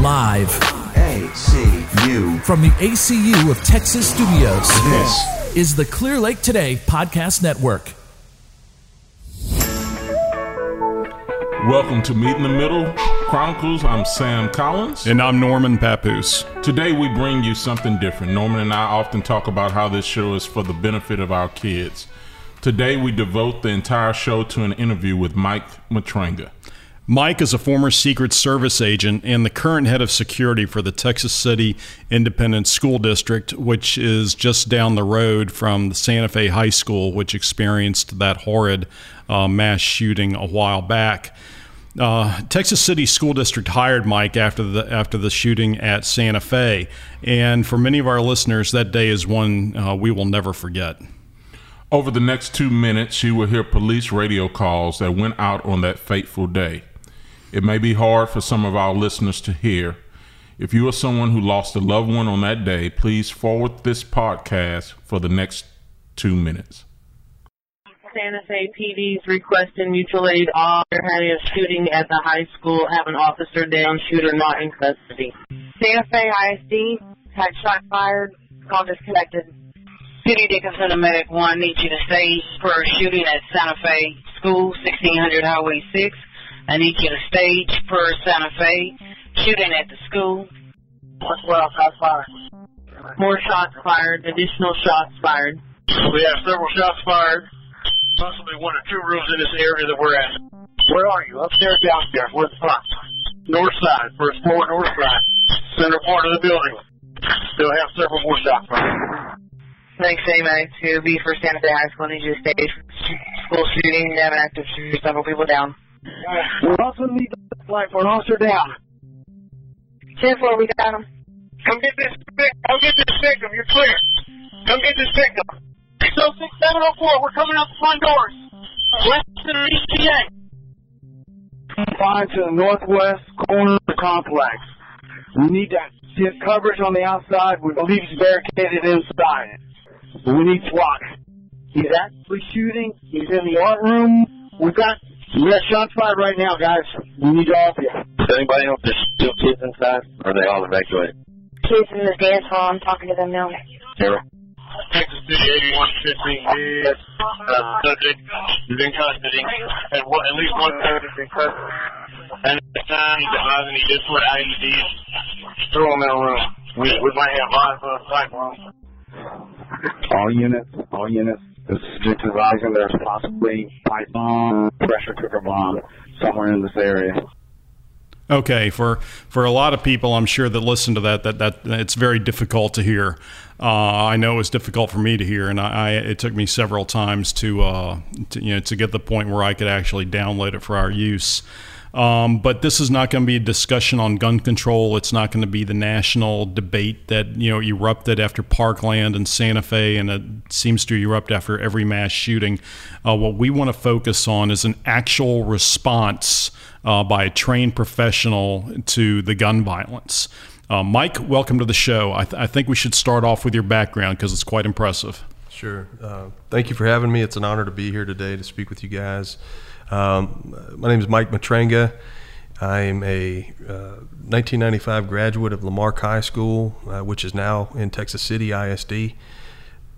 Live ACU. from the ACU of Texas Studios. This is the Clear Lake Today Podcast Network. Welcome to Meet in the Middle Chronicles. I'm Sam Collins. And I'm Norman Papoose. Today we bring you something different. Norman and I often talk about how this show is for the benefit of our kids. Today we devote the entire show to an interview with Mike Matranga. Mike is a former Secret Service agent and the current head of security for the Texas City Independent School District, which is just down the road from the Santa Fe High School, which experienced that horrid uh, mass shooting a while back. Uh, Texas City School District hired Mike after the after the shooting at Santa Fe, and for many of our listeners, that day is one uh, we will never forget. Over the next two minutes, you will hear police radio calls that went out on that fateful day. It may be hard for some of our listeners to hear. If you are someone who lost a loved one on that day, please forward this podcast for the next two minutes. Santa Fe PD's requesting mutual aid. All they're having a shooting at the high school. Have an officer down, shooter not in custody. Santa Fe ISD had shot fired, call disconnected. City Dickinson, a medic one, needs you to stay for a shooting at Santa Fe School, 1600 Highway 6. I need you to stage for Santa Fe shooting at the school. What's what else shots fired? More shots fired, additional shots fired. We have several shots fired, possibly one or two rooms in this area that we're at. Where are you? Upstairs, downstairs? Where's the front? North side, first floor, north side, center part of the building. Still have several more shots fired. Thanks, AMA, to be for Santa Fe High School. I need you to stage school shooting. Have an active shooter, several people down. We also need the flight for an officer down. 10-4, we got him. Come get this vic- come get this victim, you're clear. Come get this victim. 60704, we're coming out the front doors. West of the EPA. Fine to the northwest corner of the complex. We need to get coverage on the outside. We believe he's barricaded inside. We need to SWAT. He's actually shooting. He's in the art room. We've got we got shots fired right now, guys. We need all of you. Does anybody know if there's still kids inside? Or are they all evacuated? Kids in the dance hall. I'm talking to them now. Sarah? Texas City 8115 is uh, subject is in custody, and what, at least one person is in custody. And at the time he dies and he just put IEDs, throw them in a room. We, we might have live for a fight room. all units, all units. Is just advising there's possibly bomb, pressure cooker bomb somewhere in this area. Okay, for for a lot of people, I'm sure that listen to that, that that it's very difficult to hear. Uh, I know it was difficult for me to hear, and I, I it took me several times to, uh, to you know to get the point where I could actually download it for our use. Um, but this is not going to be a discussion on gun control. It's not going to be the national debate that you know erupted after Parkland and Santa Fe, and it seems to erupt after every mass shooting. Uh, what we want to focus on is an actual response uh, by a trained professional to the gun violence. Uh, Mike, welcome to the show. I, th- I think we should start off with your background because it's quite impressive. Sure. Uh, thank you for having me. It's an honor to be here today to speak with you guys. Um, my name is Mike Matranga. I'm a uh, 1995 graduate of La Marque High School, uh, which is now in Texas City ISD.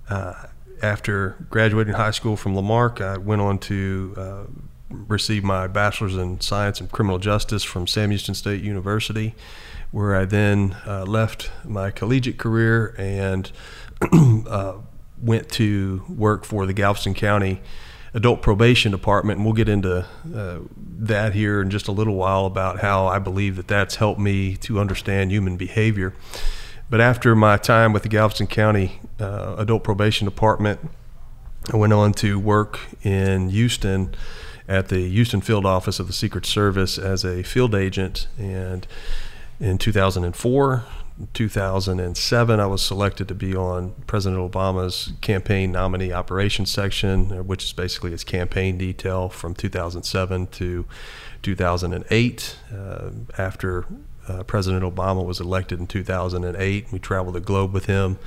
Uh, after graduating high school from La Marque, I went on to uh, receive my bachelor's in science and criminal justice from Sam Houston State University, where I then uh, left my collegiate career and uh, went to work for the Galveston County Adult Probation Department. And we'll get into uh, that here in just a little while about how I believe that that's helped me to understand human behavior. But after my time with the Galveston County uh, Adult Probation Department, I went on to work in Houston at the Houston field office of the Secret Service as a field agent. And in 2004, 2007, I was selected to be on President Obama's campaign nominee operations section, which is basically his campaign detail from 2007 to 2008. Uh, after uh, President Obama was elected in 2008. We traveled the globe with him.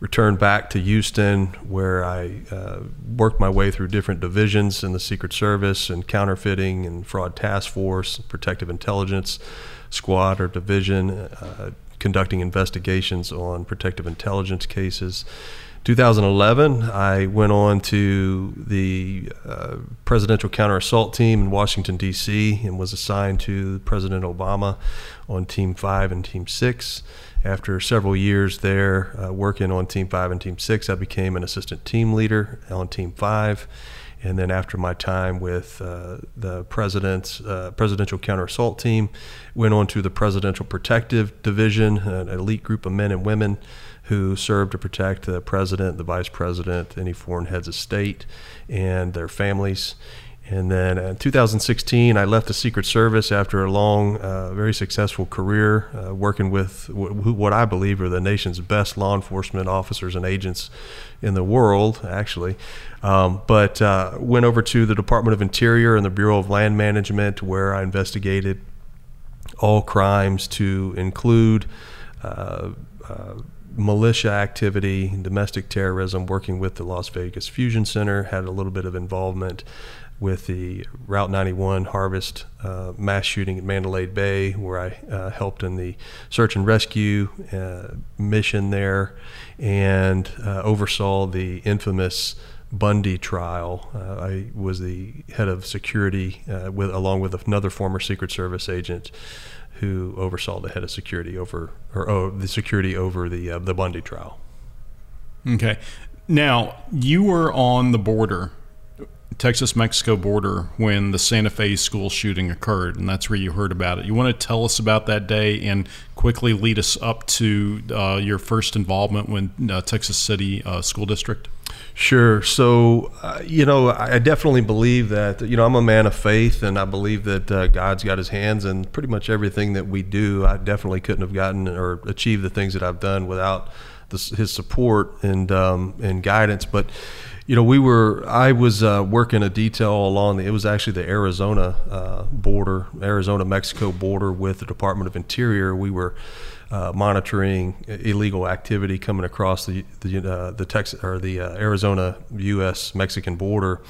Returned back to Houston, where I uh, worked my way through different divisions in the Secret Service and counterfeiting and fraud task force, protective intelligence squad or division, uh, conducting investigations on protective intelligence cases. 2011, I went on to the uh, presidential counter assault team in Washington, D.C., and was assigned to President Obama on Team 5 and Team 6. After several years there uh, working on Team 5 and Team 6, I became an assistant team leader on Team 5. And then after my time with uh, the president's uh, presidential counter assault team, went on to the presidential protective division, an elite group of men and women who serve to protect the president, the vice president, any foreign heads of state, and their families. And then in 2016, I left the Secret Service after a long, uh, very successful career uh, working with w- what I believe are the nation's best law enforcement officers and agents in the world, actually. Um, but uh, went over to the Department of Interior and the Bureau of Land Management, where I investigated all crimes to include uh, uh, militia activity, domestic terrorism, working with the Las Vegas Fusion Center, had a little bit of involvement with the Route 91 harvest uh, mass shooting at Mandalay Bay, where I uh, helped in the search and rescue uh, mission there and uh, oversaw the infamous Bundy trial. Uh, I was the head of security uh, with, along with another former Secret Service agent who oversaw the head of security over or oh, the security over the the Bundy trial. Okay. Now, you were on the border, Texas Mexico border, when the Santa Fe school shooting occurred, and that's where you heard about it. You want to tell us about that day and quickly lead us up to uh, your first involvement with uh, Texas City uh, School District? Sure. So, uh, you know, I definitely believe that, you know, I'm a man of faith and I believe that uh, God's got his hands in pretty much everything that we do. I definitely couldn't have gotten or achieved the things that I've done without his support and, um, and guidance. But, you know, we were, I was uh, working a detail along the, it was actually the Arizona uh, border, Arizona Mexico border with the Department of Interior. We were, uh, monitoring illegal activity coming across the the, uh, the Texas or the uh, Arizona U.S. Mexican border,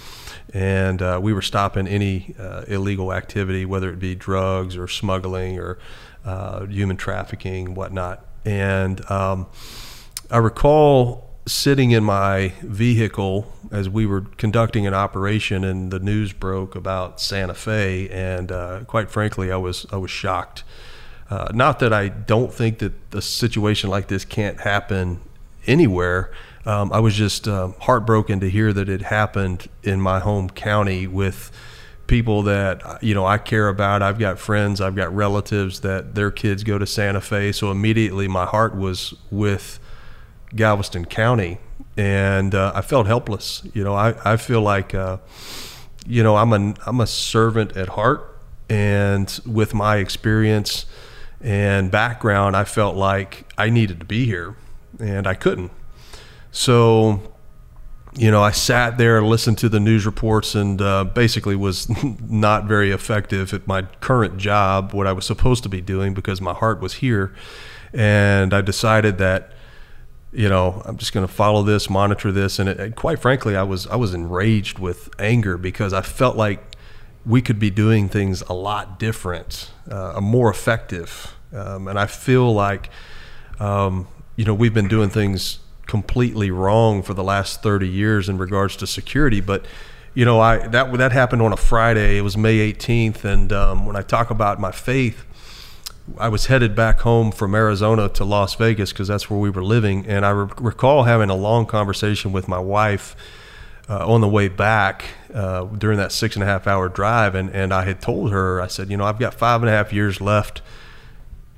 and uh, we were stopping any illegal activity, whether it be drugs or smuggling or human trafficking, whatnot. And um, I recall sitting in my vehicle as we were conducting an operation, and the news broke about Santa Fe, and quite frankly, I was I was shocked. Uh, not that I don't think that a situation like this can't happen anywhere. Um, I was just um, heartbroken to hear that it happened in my home county with people that you know I care about. I've got friends, I've got relatives that their kids go to Santa Fe, so immediately my heart was with Galveston County, and uh, I felt helpless. You know, I, I feel like uh, you know I'm a I'm a servant at heart, and with my experience and background, I felt like I needed to be here and I couldn't. So, you know, I sat there and listened to the news reports and uh, basically was not very effective at my current job, what I was supposed to be doing because my heart was here. And I decided that, you know, I'm just going to follow this, monitor this. And, it, and quite frankly, I was, I was enraged with anger because I felt like we could be doing things a lot different, uh, more effective. Um, and I feel like, um, you know, we've been doing things completely wrong for the last 30 years in regards to security. But, you know, I that that happened on a Friday. It was May 18th, and um, when I talk about my faith, I was headed back home from Arizona to Las Vegas because that's where we were living, and I re- recall having a long conversation with my wife uh, on the way back uh, during that six and a half hour drive, and, and I had told her, I said, you know, I've got five and a half years left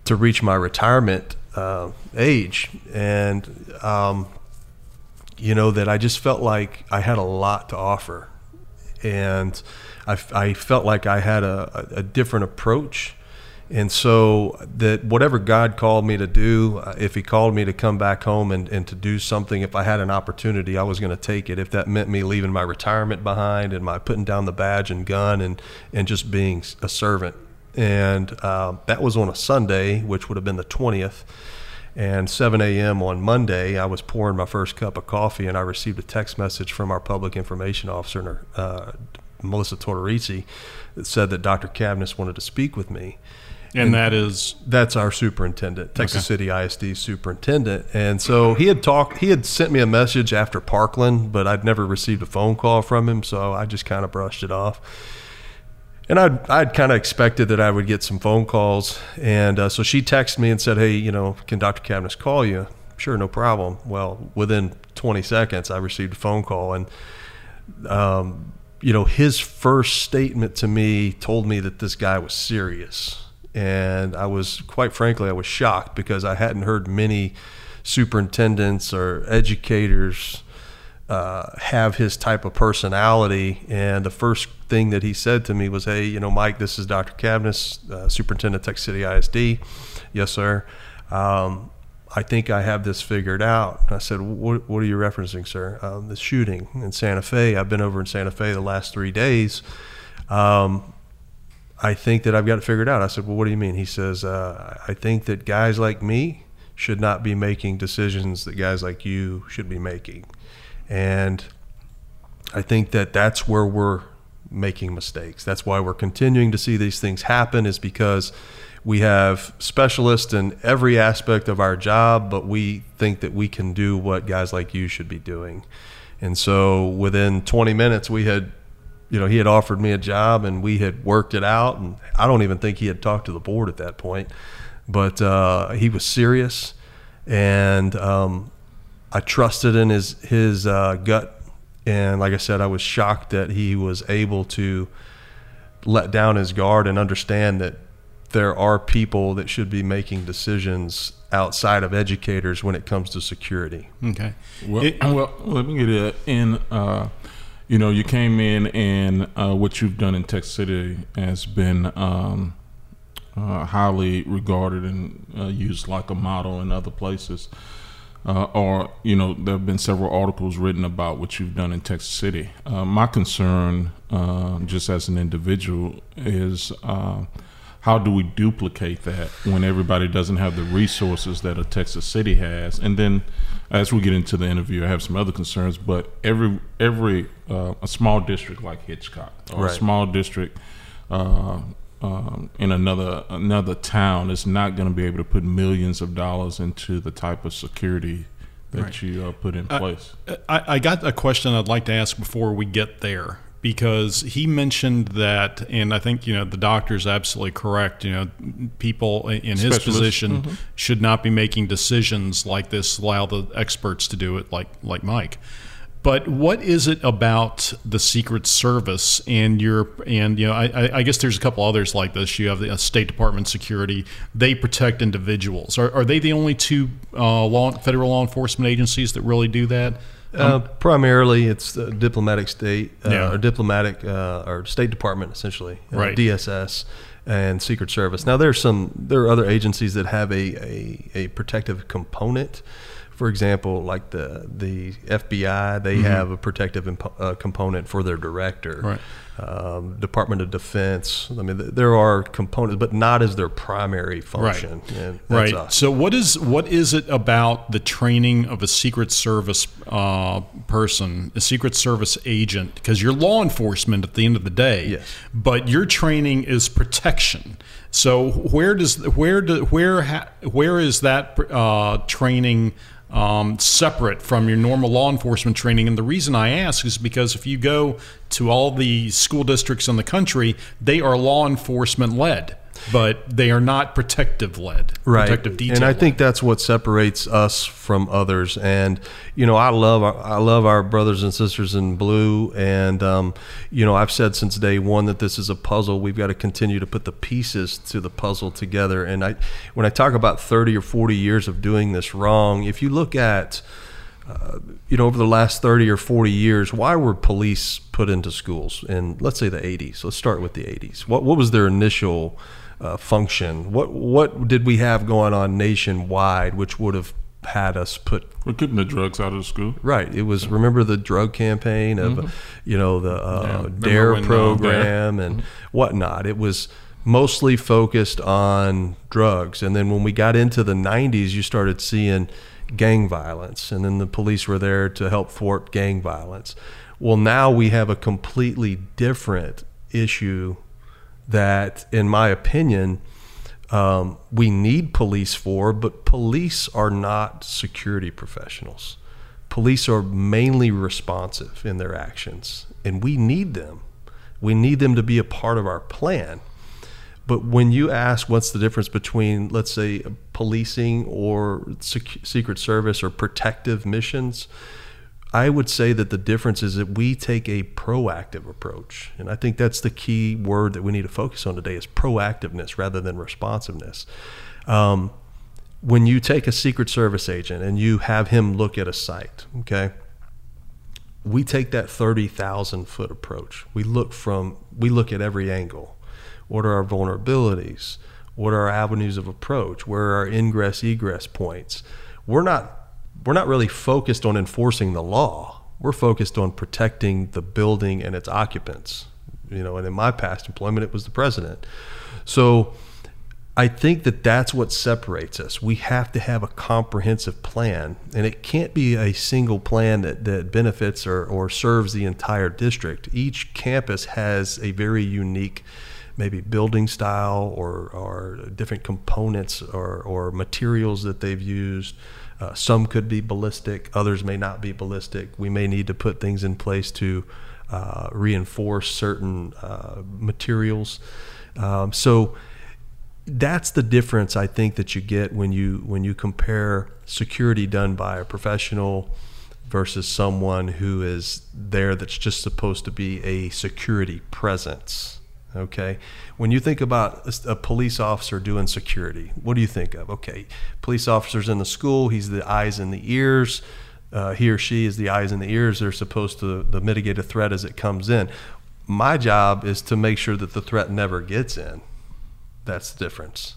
to reach my retirement uh, age, and um, you know that I just felt like I had a lot to offer, and I, I felt like I had a, a different approach and so that whatever God called me to do, uh, if He called me to come back home and, and to do something, if I had an opportunity, I was going to take it. If that meant me leaving my retirement behind and my putting down the badge and gun and and just being a servant and uh, that was on a Sunday, which would have been the twentieth. And 7 a.m. on Monday, I was pouring my first cup of coffee, and I received a text message from our public information officer, uh, Melissa Tortorici, that said that Dr. Cavness wanted to speak with me. And that is That's our superintendent, Texas City ISD superintendent. And so he had talked, he had sent me a message after Parkland, but I'd never received a phone call from him, so I just kind of brushed it off. And I'd, I'd kind of expected that I would get some phone calls. And uh, so she texted me and said, Hey, you know, can Dr. Cavness call you? Sure, no problem. Well, within 20 seconds, I received a phone call. And, um, you know, his first statement to me told me that this guy was serious. And I was, quite frankly, I was shocked because I hadn't heard many superintendents or educators uh, have his type of personality. And the first thing that he said to me was, "Hey, you know, Mike, this is Dr. Cavness, uh, Superintendent of Texas City ISD." Yes, sir. Um, I think I have this figured out. I said, "What, what are you referencing, sir?" Um, the shooting in Santa Fe. I've been over in Santa Fe the last three days. Um, I think that I've got it figured out. I said, "Well, what do you mean?" He says, uh, "I think that guys like me should not be making decisions that guys like you should be making." And I think that that's where we're making mistakes. That's why we're continuing to see these things happen is because we have specialists in every aspect of our job, but we think that we can do what guys like you should be doing. And so within 20 minutes, we had, you know, he had offered me a job and we had worked it out. And I don't even think he had talked to the board at that point, but uh, he was serious. And um, I trusted in his his uh, gut, and like I said, I was shocked that he was able to let down his guard and understand that there are people that should be making decisions outside of educators when it comes to security. okay. Well, It- well, let me get it in. Uh, you know, you came in, and uh, what you've done in Texas City has been um, uh, highly regarded and uh, used like a model in other places. Uh, or, you know, there have been several articles written about what you've done in Texas City. Uh, my concern, uh, just as an individual, is uh, how do we duplicate that when everybody doesn't have the resources that a Texas City has? And then, as we get into the interview, I have some other concerns. But every every uh, a small district like Hitchcock or Right. a small district uh, um, in another another town is not going to be able to put millions of dollars into the type of security that Right. you uh, put in place. I, I got a question I'd like to ask before we get there because he mentioned that, and I think you know the doctor is absolutely correct. You know, people in his position Mhm. should not be making decisions like this. Allow the experts to do it, like like Mike. But what is it about the Secret Service and your and you know I, I- I guess there's a couple others like this. You have the uh, State Department security; they protect individuals. Are, are they the only two uh, law, federal law enforcement agencies that really do that? Uh, primarily, it's the diplomatic state uh, Yeah. or diplomatic uh, or State Department, essentially, uh, Right. DSS and Secret Service. Now, there's some there are other agencies that have a, a, a protective component. For example, like the the FBI, they Mhm. have a protective impo- uh, component for their director. Right. Um, Department of Defense. I mean, th- there are components, but not as their primary function. Right. us. So what is what is it about the training of a Secret Service uh, person, a Secret Service agent? Because you're law enforcement at the end of the day, Yes. but your training is protection. So where does where do where ha, where is that uh, training? Um, separate from your normal law enforcement training. And the reason I ask is because if you go to all the school districts in the country, they are law enforcement led, but they are not protective led. right Protective detail. and i think that's what separates us from others and you know i love our, i love our brothers and sisters in blue and um, you know i've said since day one that this is a puzzle we've got to continue to put the pieces to the puzzle together and i when i talk about 30 or 40 years of doing this wrong if you look at uh, you know, over the last 30 or 40 years, why were police put into schools in, let's say, the 80s? Let's start with the 80s. What, what was their initial uh, function? What, what did we have going on nationwide which would have had us put We're keeping the drugs out of the school. Right. It was remember the drug campaign of Mhm. you know the uh, Dare when, uh, program Dare- and Mhm. whatnot. It was mostly focused on drugs. And then when we got into the 90s, you started seeing gang violence, and then the police were there to help thwart gang violence. Well, now we have a completely different issue that, in my opinion, um, we need police for, but police are not security professionals. Police are mainly responsive in their actions, and we need them. We need them to be a part of our plan. But when you ask what's the difference between, let's say, policing or sec- Secret Service or protective missions, I would say that the difference is that we take a proactive approach. And I think that's the key word that we need to focus on today is proactiveness rather than responsiveness. Um, when you take a Secret Service agent and you have him look at a site, okay, we take that 30,000 foot approach. We look from, we look at every angle. What are our vulnerabilities? What are our avenues of approach? Where are our ingress egress points? We're not we're not really focused on enforcing the law. We're focused on protecting the building and its occupants. You know, and in my past employment, it was the president. So I think that that's what separates us. We have to have a comprehensive plan, and it can't be a single plan that, that benefits or, or serves the entire district. Each campus has a very unique maybe building style or, or different components or, or materials that they've used. Uh, some could be ballistic, others may not be ballistic. We may need to put things in place to uh, reinforce certain uh, materials. Um, so that's the difference I think that you get when you when you compare security done by a professional versus someone who is there that's just supposed to be a security presence. Okay. When you think about a police officer doing security, what do you think of? Okay. Police officers in the school, he's the eyes and the ears. Uh, he or she is the eyes and the ears. They're supposed to, to mitigate a threat as it comes in. My job is to make sure that the threat never gets in. That's the difference.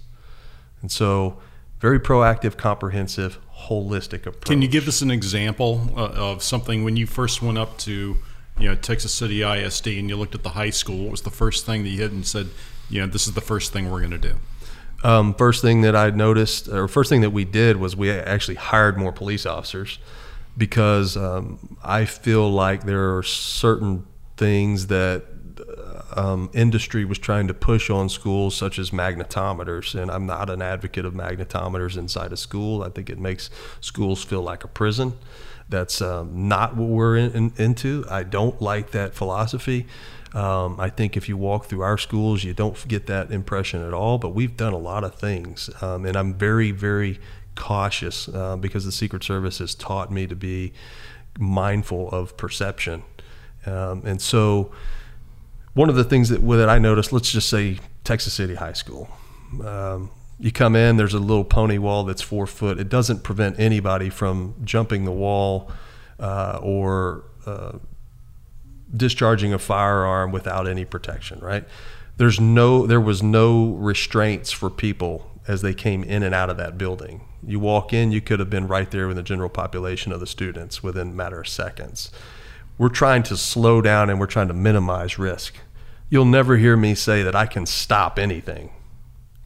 And so, very proactive, comprehensive, holistic approach. Can you give us an example uh, of something when you first went up to you know Texas City ISD and you looked at the high school, what was the first thing that you hit and said, you know, this is the first thing we're going to do? Um, first thing that I noticed, or first thing that we did was we actually hired more police officers because um, I feel like there are certain things that um, industry was trying to push on schools, such as magnetometers. And I'm not an advocate of magnetometers inside a school. I think it makes schools feel like a prison. That's um, not what we're in, in, into. I don't like that philosophy. Um, I think if you walk through our schools, you don't get that impression at all. But we've done a lot of things, um, and I'm very, very cautious uh, because the Secret Service has taught me to be mindful of perception, um, and so one of the things that that I noticed, let's just say Texas City High School. You come in, there's a little pony wall that's four foot. It doesn't prevent anybody from jumping the wall uh, or uh, discharging a firearm without any protection, right? There's no, there was no restraints for people as they came in and out of that building. You walk in, you could have been right there with the general population of the students within a matter of seconds. We're trying to slow down and we're trying to minimize risk. You'll never hear me say that I can stop anything.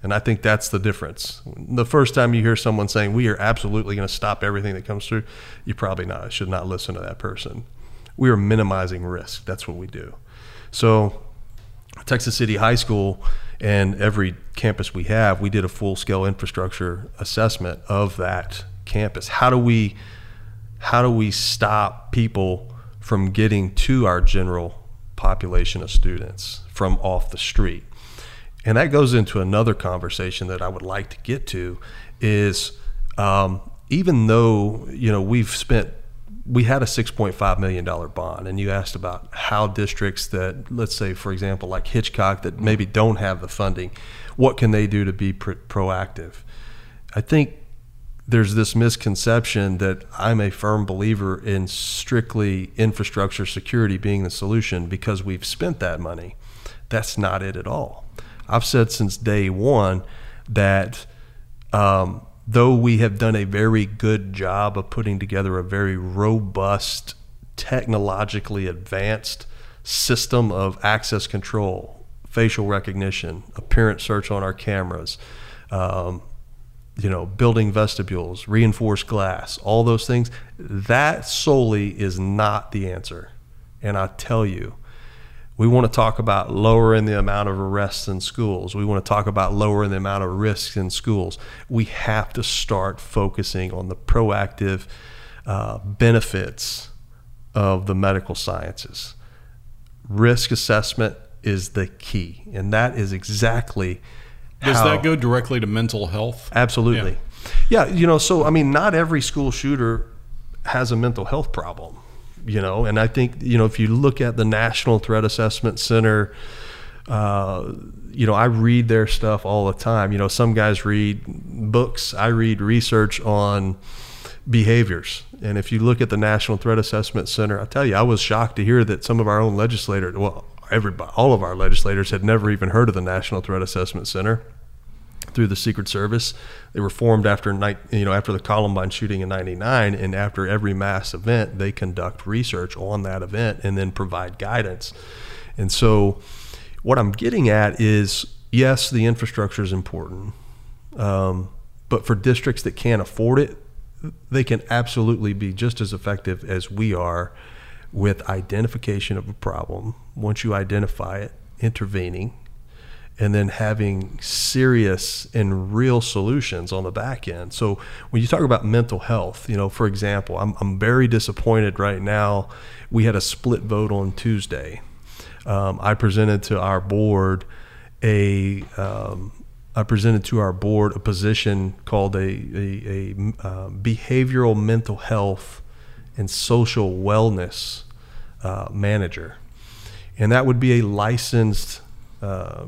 And I think that's the difference. The first time you hear someone saying, We are absolutely going to stop everything that comes through, you probably not should not listen to that person. We are minimizing risk. That's what we do. So, Texas City High School and every campus we have, we did a full scale infrastructure assessment of that campus. How do we how do we stop people from getting to our general population of students from off the street? And that goes into another conversation that I would like to get to is um, even though you know we've spent we had a 6.5 million dollar bond and you asked about how districts that let's say for example like Hitchcock that maybe don't have the funding what can they do to be pro- proactive? I think there's this misconception that I'm a firm believer in strictly infrastructure security being the solution because we've spent that money. That's not it at all I've said since day one that um, though we have done a very good job of putting together a very robust, technologically advanced system of access control, facial recognition, appearance search on our cameras, um, you know, building vestibules, reinforced glass, all those things, that solely is not the answer. And I tell you, we want to talk about lowering the amount of arrests in schools. We want to talk about lowering the amount of risks in schools. We have to start focusing on the proactive uh, benefits of the medical sciences. Risk assessment is the key, and that is exactly Does how- that go directly to mental health? Absolutely. Yeah. you know, so I mean, not every school shooter has a mental health problem, you know, and I think, you know, if you look at the National Threat Assessment Center, uh, you know, I read their stuff all the time. You know, some guys read books, I read research on behaviors. And if you look at the National Threat Assessment Center, I tell you, I was shocked to hear that some of our own legislators, well, everybody, all of our legislators had never even heard of the National Threat Assessment Center through the Secret Service. They were formed after night, you know, after the Columbine shooting in '99, and after every mass event, they conduct research on that event and then provide guidance. And so, what I'm getting at is, yes, the infrastructure is important, um, but for districts that can't afford it, they can absolutely be just as effective as we are with identification of a problem. Once you identify it, intervening, and then having serious and real solutions on the back end. So when you talk about mental health, you know, for example, I'm, I'm very disappointed right now. We had a split vote on Tuesday. Um, I presented to our board a um, I presented to our board a position called a, a, a uh, behavioral mental health and social wellness uh, manager. And that would be a licensed uh,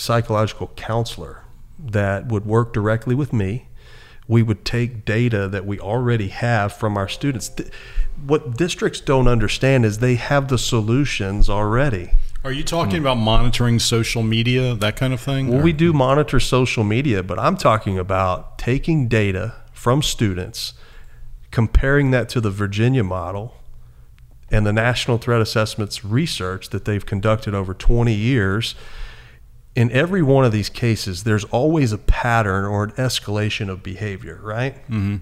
psychological counselor that would work directly with me. We would take data that we already have from our students. What districts don't understand is they have the solutions already. Are you talking about monitoring social media, that kind of thing? Well, or- we do monitor social media, but I'm talking about taking data from students, comparing that to the Virginia model and the National Threat Assessments research that they've conducted over 20 years. In every one of these cases, there's always a pattern or an escalation of behavior, right? Mm-hmm.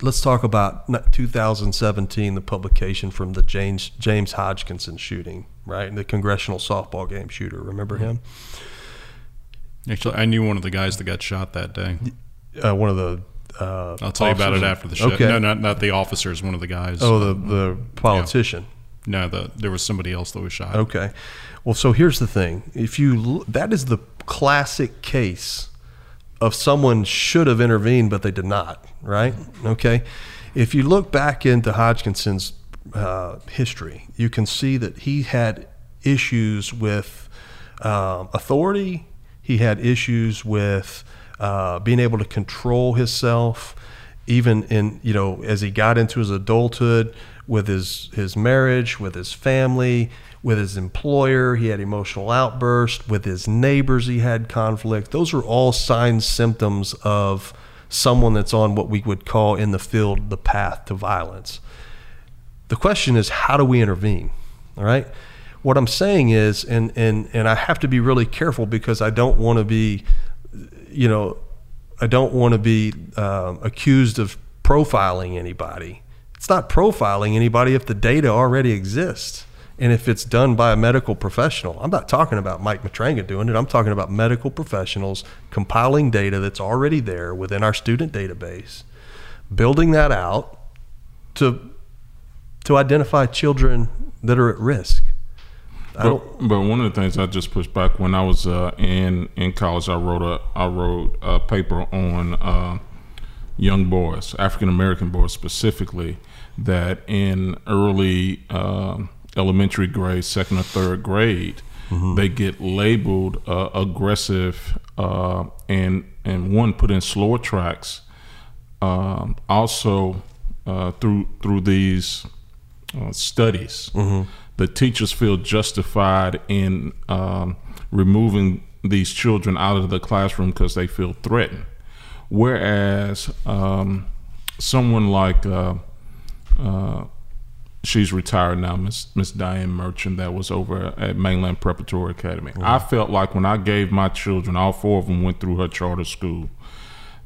Let's talk about 2017, the publication from the James James Hodgkinson shooting, right? The congressional softball game shooter. Remember him? Actually, I knew one of the guys that got shot that day. uh, one of the. Uh, I'll tell you about it after the show. Okay. No, not not the officers. One of the guys. Oh, the the politician. No, the there was somebody else that was shot. Okay. Well, so here's the thing. If you that is the classic case of someone should have intervened but they did not, right? Okay. If you look back into Hodgkinson's uh, history, you can see that he had issues with um, authority. He had issues with uh, being able to control himself, even in you know as he got into his adulthood with his his marriage, with his family, with his employer. He had emotional outbursts with his neighbors. He had conflict. Those are all signs, symptoms of someone that's on what we would call in the field the path to violence. The question is, how do we intervene? All right. What I'm saying is, and and and I have to be really careful because I don't want to be, you know, I don't want to be um, accused of profiling anybody. It's not profiling anybody if the data already exists and if it's done by a medical professional. I'm not talking about Mike Matranga doing it. I'm talking about medical professionals compiling data that's already there within our student database, building that out to to identify children that are at risk. But, but one of the things I just pushed back when I was uh, in in college, I wrote a I wrote a paper on uh, young boys, African American boys specifically, that in early uh, elementary grade, second or third grade, they get labeled uh, aggressive uh, and and one put in slower tracks. Um, also, uh, through through these uh, studies, the teachers feel justified in um, removing these children out of the classroom because they feel threatened. Whereas um, someone like uh, uh, she's retired now, Miss Miss Diane Merchant, that was over at Mainland Preparatory Academy. I felt like when I gave my children, all four of them went through her charter school,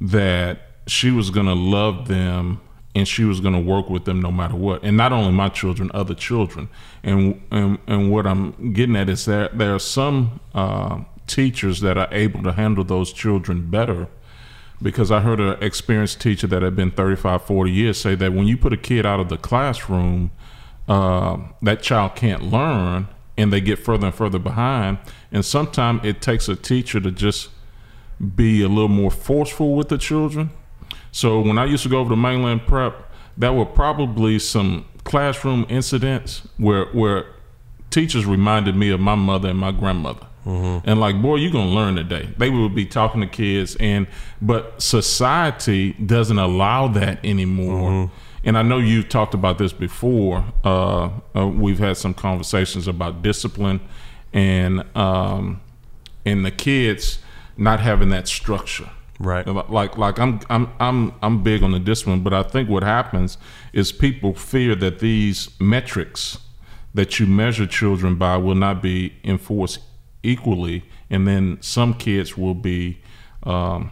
that she was going to love them and she was going to work with them no matter what. And not only my children, other children. And and, and what I'm getting at is that there are some uh, teachers that are able to handle those children better because I heard an experienced teacher that had been 35, 40 years say that when you put a kid out of the classroom, uh, that child can't learn and they get further and further behind. And sometimes it takes a teacher to just be a little more forceful with the children. So when I used to go over to mainland prep, there were probably some classroom incidents where where teachers reminded me of my mother and my grandmother. And like, boy, you're gonna learn today. They would be talking to kids, and but society doesn't allow that anymore. And I know you've talked about this before. Uh, uh, we've had some conversations about discipline, and um, and the kids not having that structure. Right. Like like I'm I'm I'm I'm big on the discipline, but I think what happens is people fear that these metrics that you measure children by will not be enforced equally, and then some kids will be um,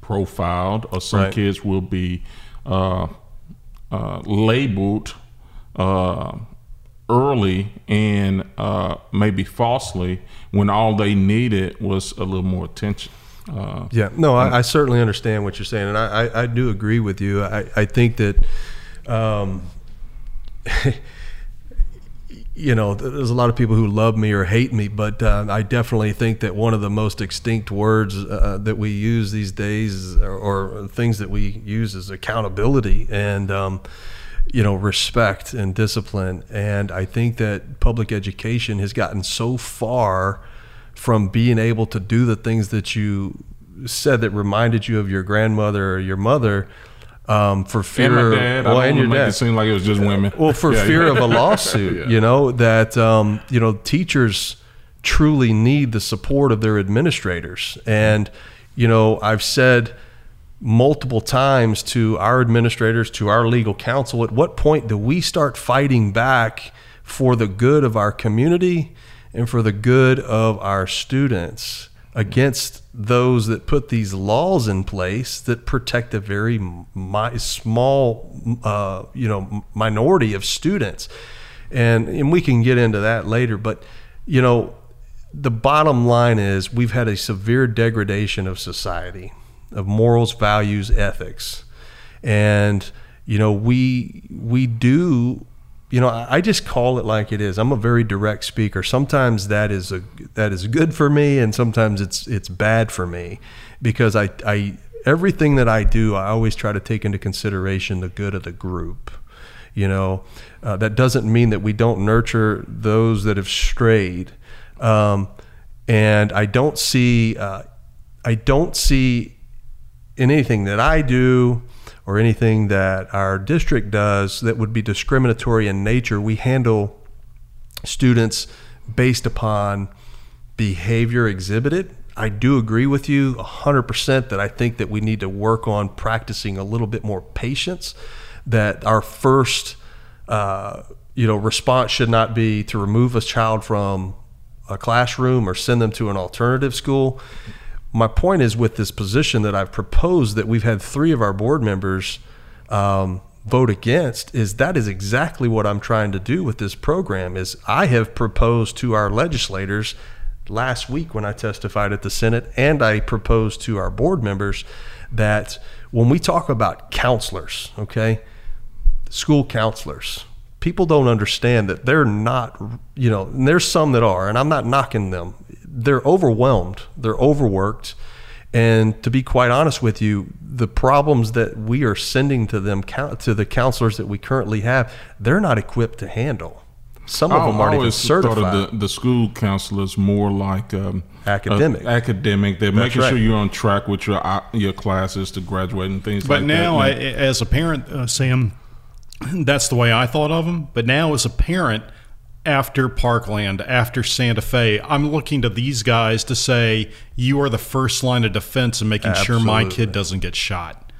profiled, or some Right. kids will be uh, uh, labeled uh, early and uh, maybe falsely when all they needed was a little more attention. Uh, Yeah, no, I, I certainly understand what you're saying, and I, I, I do agree with you. I, I think that, um, you know, there's a lot of people who love me or hate me, but uh, I definitely think that one of the most extinct words uh, that we use these days, or, or things that we use, is accountability and. Um, you know, respect and discipline. And I think that public education has gotten so far from being able to do the things that you said that reminded you of your grandmother or your mother um, for fear and my dad. well, I and your want to make dad. it seem like it was just women. Well, for Yeah, fear yeah. of a lawsuit, Yeah. you know, that, um, you know, teachers truly need the support of their administrators. And, you know, I've said multiple times to our administrators, to our legal counsel, at what point do we start fighting back for the good of our community and for the good of our students against those that put these laws in place that protect a very small, uh, you know, minority of students, and and we can get into that later. But you know, the bottom line is we've had a severe degradation of society, of morals, values, ethics, and you know we we do you know I just call it like it is. I'm a very direct speaker. Sometimes that is a that is good for me, and sometimes it's it's bad for me because I I everything that I do I always try to take into consideration the good of the group. You know, uh, that doesn't mean that we don't nurture those that have strayed. Um, and I don't see, uh, I don't see in anything that I do or anything that our district does that would be discriminatory in nature. We handle students based upon behavior exhibited. I do agree with you 100% that I think that we need to work on practicing a little bit more patience. That our first, uh, you know, response should not be to remove a child from a classroom or send them to an alternative school. My point is with this position that I've proposed that we've had three of our board members um, vote against is that is exactly what I'm trying to do with this program is I have proposed to our legislators last week when I testified at the Senate and I proposed to our board members that when we talk about counselors, okay, school counselors, people don't understand that they're not, you know, and there's some that are, and I'm not knocking them. They're overwhelmed, they're overworked. And to be quite honest with you, the problems that we are sending to them, to the counselors that we currently have, they're not equipped to handle. Some of I them aren't even always certified. Thought of the, the school counselors more like um, Academic. uh, academic. They're making right. sure you're on track with your uh, your classes to graduate and things But like now, I, that. as a parent, uh, Sam, that's the way I thought of them. But now, as a parent, after Parkland, after Santa Fe, I'm looking to these guys to say, you are the first line of defense in making sure my kid doesn't get shot.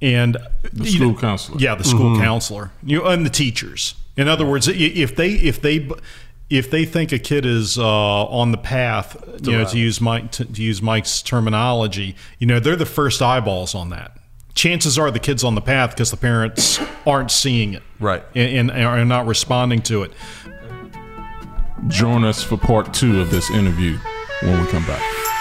and The you know- school counselor. Yeah, the school counselor. You know, and the teachers. In other words, if they if they if they think a kid is uh, on the path, you know, to use Mike to, to use Mike's terminology, you know, they're the first eyeballs on that. Chances are the kid's on the path because the parents aren't seeing it, Right. and, and are not responding to it. Join us for part two of this interview when we come back.